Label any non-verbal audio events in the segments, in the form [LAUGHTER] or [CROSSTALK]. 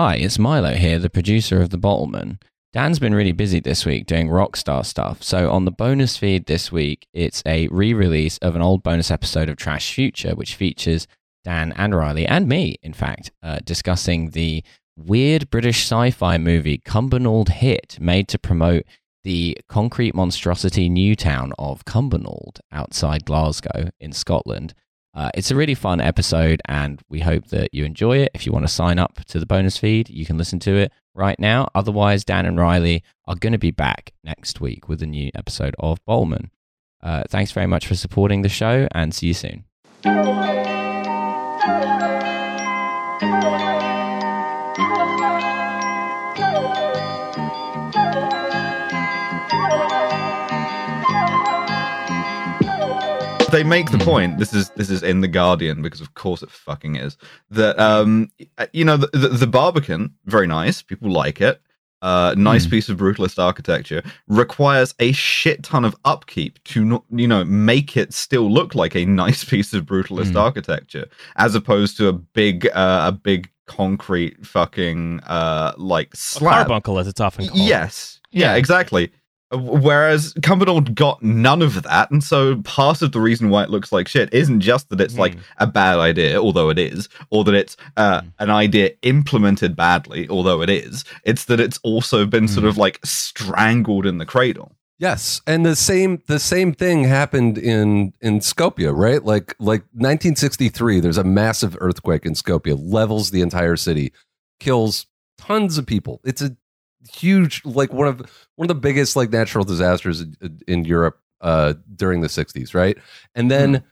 Hi, it's Milo here, the producer of The Bottleman. Dan's been really busy this week doing Rockstar stuff, so on the bonus feed this week, it's a re release of an old bonus episode of Trash Future, which features Dan and Riley, and me, in fact, uh, discussing the weird British sci fi movie Cumbernauld Hit, made to promote the concrete monstrosity new town of Cumbernauld outside Glasgow in Scotland. Uh, it's a really fun episode, and we hope that you enjoy it. If you want to sign up to the bonus feed, you can listen to it right now. Otherwise, Dan and Riley are going to be back next week with a new episode of Bottleman. Uh, thanks very much for supporting the show, and see you soon. They make the point. This is this is in the Guardian because of course it fucking is. That um you know the the, the Barbican very nice. People like it. Uh, nice Hmm. piece of brutalist architecture requires a shit ton of upkeep to not, you know make it still look like a [LAUGHS] nice piece of brutalist Hmm. architecture as opposed to a big uh, a big concrete fucking uh like A slab. carbuncle, as it's often called. Yes. Yeah, Yeah. exactly. Whereas Cumbernauld got none of that, and so part of the reason why it looks like shit isn't just that it's like Mm. a bad idea, although it is, or that it's uh, Mm. an idea implemented badly, although it is. It's that it's also been sort Mm. of like strangled in the cradle. Yes, and the same the same thing happened in in Skopje, right? Like like 1963. There's a massive earthquake in Skopje, levels the entire city, kills tons of people. It's a huge, like one of one of the biggest like natural disasters in, in Europe uh, during the 60s, right? And then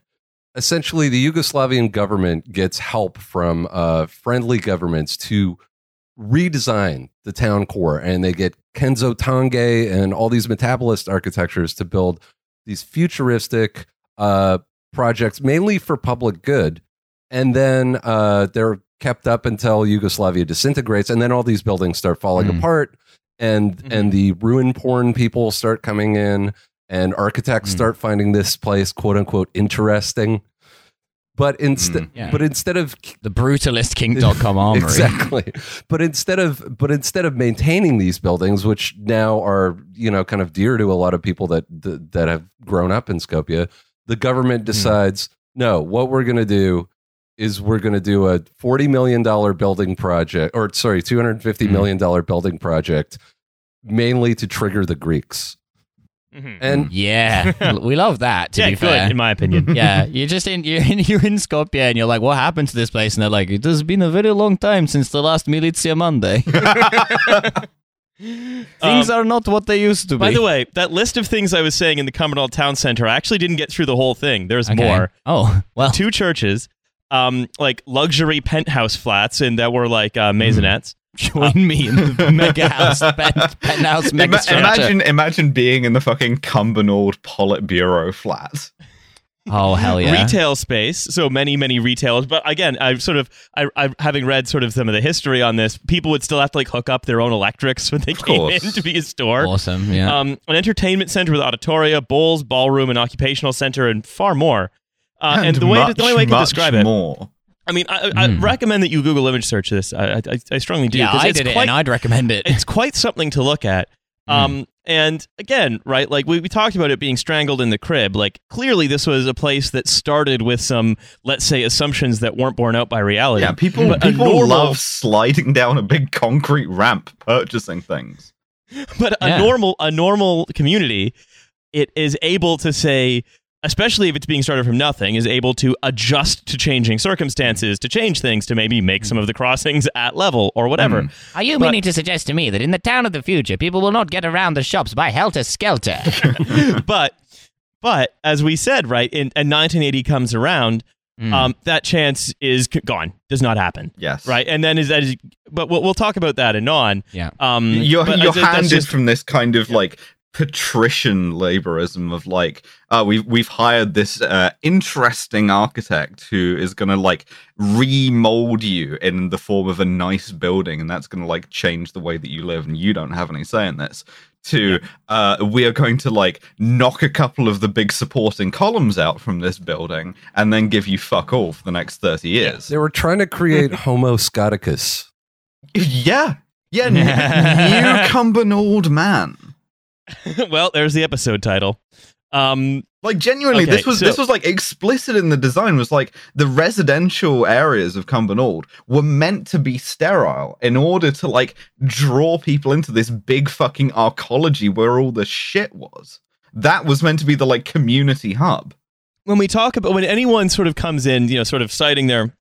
essentially the Yugoslavian government gets help from uh, friendly governments to redesign the town core and they get Kenzo Tange and all these metabolist architectures to build these futuristic uh, projects mainly for public good. And then uh, they're kept up until Yugoslavia disintegrates and then all these buildings start falling Mm. apart and Mhm. and the ruin porn people start coming in and architects Mm. start finding this place quote unquote interesting. But instead Mm. Yeah. but instead of The brutalistking.com [LAUGHS] armory. Exactly. But instead of but instead of maintaining these buildings, which now are you know kind of dear to a lot of people that that, that have grown up in Skopje, the government decides no. What we're going to do is we're going to do a forty million dollar building project, or sorry, two hundred fifty Mm. million dollar building project, mainly to trigger the Greeks. Mhm. And Yeah, [LAUGHS] we love that. To yeah, be good, fair, in my opinion. [LAUGHS] yeah, [LAUGHS] you're just in you're in you're in Skopje and you're like, what happened to this place? And they're like, it has been a very long time since the last Militia Monday. Things are not what they used to be. By the way, that list of things I was saying in the Cumbernauld Town Center, I actually didn't get through the whole thing. There's Okay. more. Oh well, Two churches, um, like luxury penthouse flats, and that were like uh, maisonettes. join me in the mega house pent, penthouse mega Ima- imagine, imagine being in the fucking Cumbernauld Politburo flat. oh hell yeah! Retail space, so many, many retailers. But again, I've sort of, I, I, having read sort of some of the history on this, people would still have to like hook up their own electrics [LAUGHS] when they came course. in to be a store. Awesome, yeah. um, an entertainment center with auditoria, bowls, ballroom, an occupational center, and far more. Uh, and, the way much, the only way I can much describe it, more. I mean, I, I Hmm. recommend that you Google image search this. I, I, I strongly do. yeah, 'cause I it's did it, and I'd recommend it. it's quite something to look at. Hmm. Um, and again, right, like we, we talked about it being strangled in the crib. Like clearly, this was a place that started with some, let's say, assumptions that weren't borne out by reality. Yeah, people But people normal- love sliding down a big concrete ramp purchasing things. but a Yeah. normal a normal community it is able to say especially if it's being started from nothing is able to adjust to changing circumstances to change things to maybe make some of the crossings at level or whatever Mm. Are you But- meaning to suggest to me that in the town of the future, people will not get around the shops by helter skelter? [LAUGHS] but but as we said right in and 1980 comes around Mm. um, that chance is gone does not happen Yes. right and then is that is, but we'll, we'll talk about that anon yeah. um You're, but you're handed just- from this kind of like patrician laborism of like, uh, we've we've hired this uh, interesting architect who is gonna like remold you in the form of a nice building, and that's gonna like change the way that you live, and you don't have any say in this. To uh, we are going to like knock a couple of the big supporting columns out from this building, and then give you fuck all for the next thirty years. They were trying to create [LAUGHS] Homo Scoticus. Yeah, yeah, New, [LAUGHS] New Cumbernauld Man. [LAUGHS] well, there's the episode title. Um, Like genuinely, Okay, this was so- this was like explicit in the design. Was like the residential areas of Cumbernauld were meant to be sterile in order to like draw people into this big fucking arcology where all the shit was. That was meant to be the like community hub. when we talk about when anyone sort of comes in, you know, sort of citing their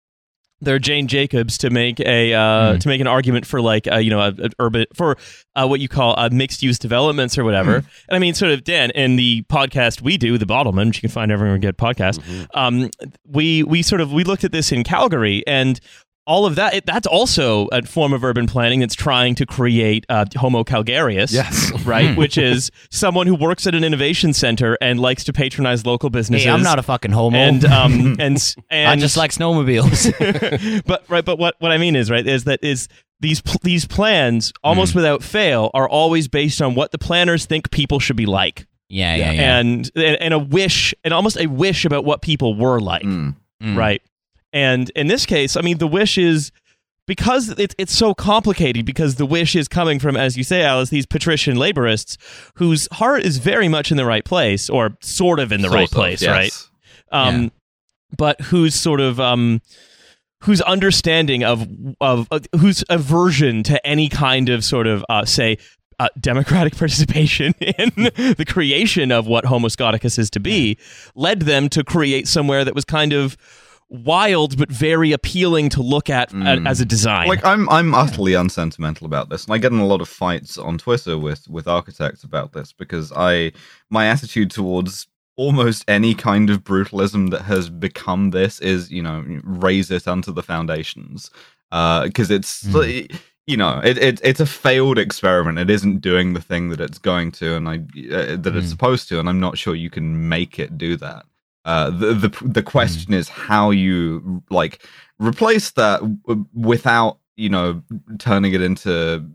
their Jane Jacobs to make a uh, Mm. to make an argument for like uh, you know a, a urban for uh, what you call uh, mixed use developments or whatever. And I mean, sort of Dan in the podcast we do, the Bottleman, which you can find everywhere you get podcasts. Um, we we sort of we looked at this in Calgary and. All of that, it, that's also a form of urban planning that's trying to create uh, Homo calgarius Yes. [LAUGHS] right? Which is someone who works at an innovation center and likes to patronize local businesses. Hey, I'm not a fucking homo. and um [LAUGHS] and and I just like snowmobiles. [LAUGHS] but right, but what what I mean is right is that is these pl- these plans almost Hmm. without fail are always based on what the planners think people should be like, yeah, yeah, yeah. and and and a wish and almost a wish about what people were like, Mm. Mm. right? And in this case, I mean, the wish is because it's it's so complicated because the wish is coming from, as you say, Alice, these patrician laborists whose heart is very much in the right place, or sort of in the Sort right of, place, yes. right? Um, but whose sort of um, whose understanding of of uh, whose aversion to any kind of sort of uh, say. Uh, democratic [LAUGHS] participation in the creation of what Homo Scoticus is to be led them to create somewhere that was kind of wild but very appealing to look at a- Mm. as a design. Like I'm I'm utterly unsentimental about this, and I get in a lot of fights on Twitter with with architects about this because I my attitude towards almost any kind of brutalism that has become this is you know raise it unto the foundations because it's Mm. you know it, it it's a failed experiment it isn't doing the thing that it's going to and i uh, that it's Mm. supposed to and i'm not sure you can make it do that uh the the, the question is how you like replace that w- without you know turning it into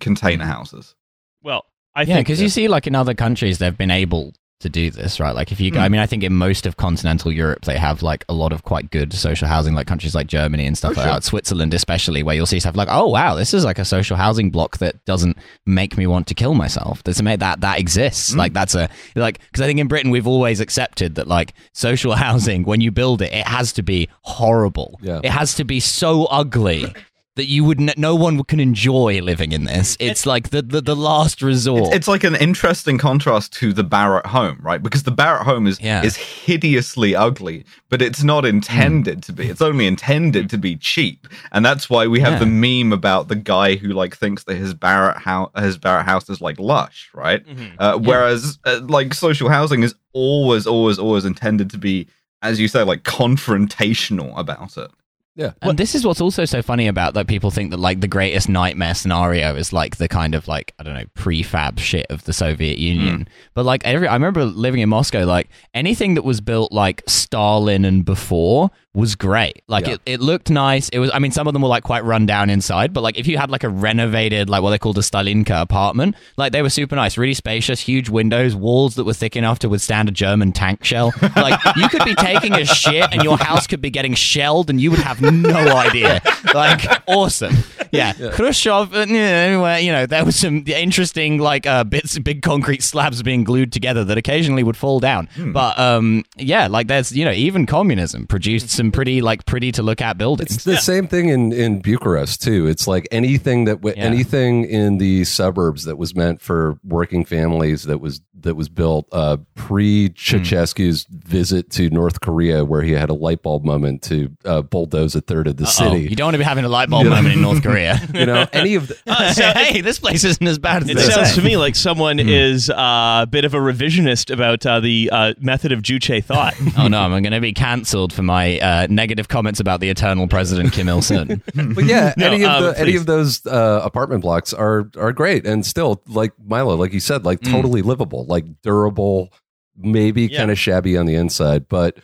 container houses. Well, I yeah, think because you see, like in other countries, they've been able to do this, right? Like if you go, I Mm. mean, I think in most of continental Europe, they have like a lot of quite good social housing, like countries like Germany and stuff Oh, like sure. that. Switzerland, especially, where you'll see stuff like, oh wow, this is like a social housing block that doesn't make me want to kill myself. Doesn't make that that exists. Mm. Like that's a like because I think in Britain we've always accepted that like social [LAUGHS] housing, when you build it, it has to be horrible. Yeah. It has to be so ugly. That you would, n- no one can enjoy living in this. It's like the, the, the last resort. It's, it's like an interesting contrast to the Barratt home, right? Because the Barratt home is Yeah. is hideously ugly, but it's not intended to be. It's only intended to be cheap, and that's why we have Yeah. the meme about the guy who like thinks that his Barratt house his Barratt house is like lush, right? Mhm. Uh, whereas uh, like social housing is always, always, always intended to be, as you say, like confrontational about it. Yeah. And this is what's also so funny about that people think that like the greatest nightmare scenario is like the kind of like I don't know prefab shit of the Soviet Union. Mm. But like every I remember living in Moscow like anything that was built like Stalin and before was great. Like Yeah. it, it looked nice. It was I mean some of them were like quite run down inside, but like if you had like a renovated like what they called a Stalinka apartment, like they were super nice, really spacious, huge windows, walls that were thick enough to withstand a German tank shell. [LAUGHS] Like you could be taking a shit and your house could be getting shelled and you would have no idea. [LAUGHS] Like awesome. Yeah. Khrushchev uh, anyway, you know, there was some interesting like uh, bits big concrete slabs being glued together that occasionally would fall down. But um yeah, like there's you know, even communism produced some pretty like pretty to look at buildings. It's the same thing in, in Bucharest too. It's like anything that w- Yeah. anything in the suburbs that was meant for working families that was that was built uh, pre Ceausescu's visit to North Korea, where he had a light bulb moment to uh, bulldoze a third of the Oh, city. you don't want to be having a light bulb moment in North [LAUGHS] Korea. [LAUGHS] You know, any of the, [LAUGHS] Uh, so hey, this place isn't as bad as It they sounds say. to me [LAUGHS] like someone is uh, a bit of a revisionist about uh, the uh, method of Juche thought. Oh no, I'm going to be cancelled for my uh, negative comments about the eternal president Kim Il Sung. but yeah, No, any of um, the any of those uh, apartment blocks are are great and still like Milo, like you said, like Mm. totally livable, like durable, maybe Yeah. kind of shabby on the inside, but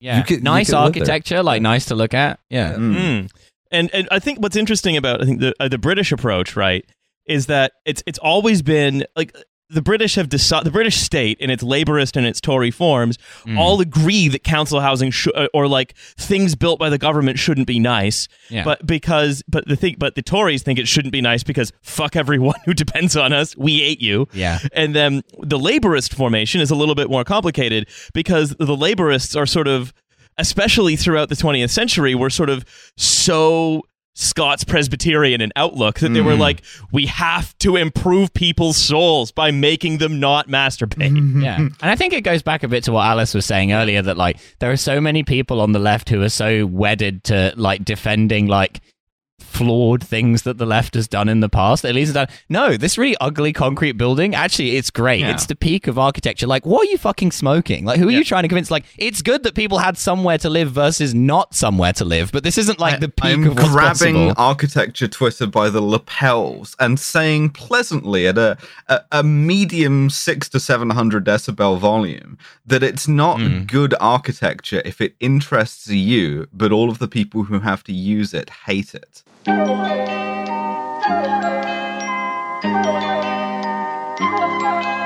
Yeah, You could- nice could architecture, like nice to look at. Yeah, Mm. Mm. And and I think what's interesting about I think the uh, the British approach, right, is that it's it's always been like the British have decided the British state in its laborist and its Tory forms all agree that council housing sh- uh, or like things built by the government shouldn't be nice. Yeah. But because but the thing but the Tories think it shouldn't be nice because fuck everyone [LAUGHS] who depends on us. We ate you. Yeah. And then the laborist formation is a little bit more complicated because the laborists are sort of especially throughout the 20th century were sort of so Scots Presbyterian in outlook that they were mm-hmm. like, we have to improve people's souls by making them not masturbate. Mm-hmm. Yeah. And I think it goes back a bit to what Alice was saying earlier that like there are so many people on the left who are so wedded to like defending like flawed things that the left has done in the past. At least done. No, this really ugly concrete building, actually it's great. Yeah. It's the peak of architecture. Like what are you fucking smoking? Like who are you trying to convince like it's good that people had somewhere to live versus not somewhere to live, but this isn't like the peak I'm of what's grabbing possible. architecture Twitter by the lapels and saying pleasantly at a, a, a medium six to seven hundred decibel volume that it's not Hmm. good architecture if it interests you, but all of the people who have to use it hate it. Thank you.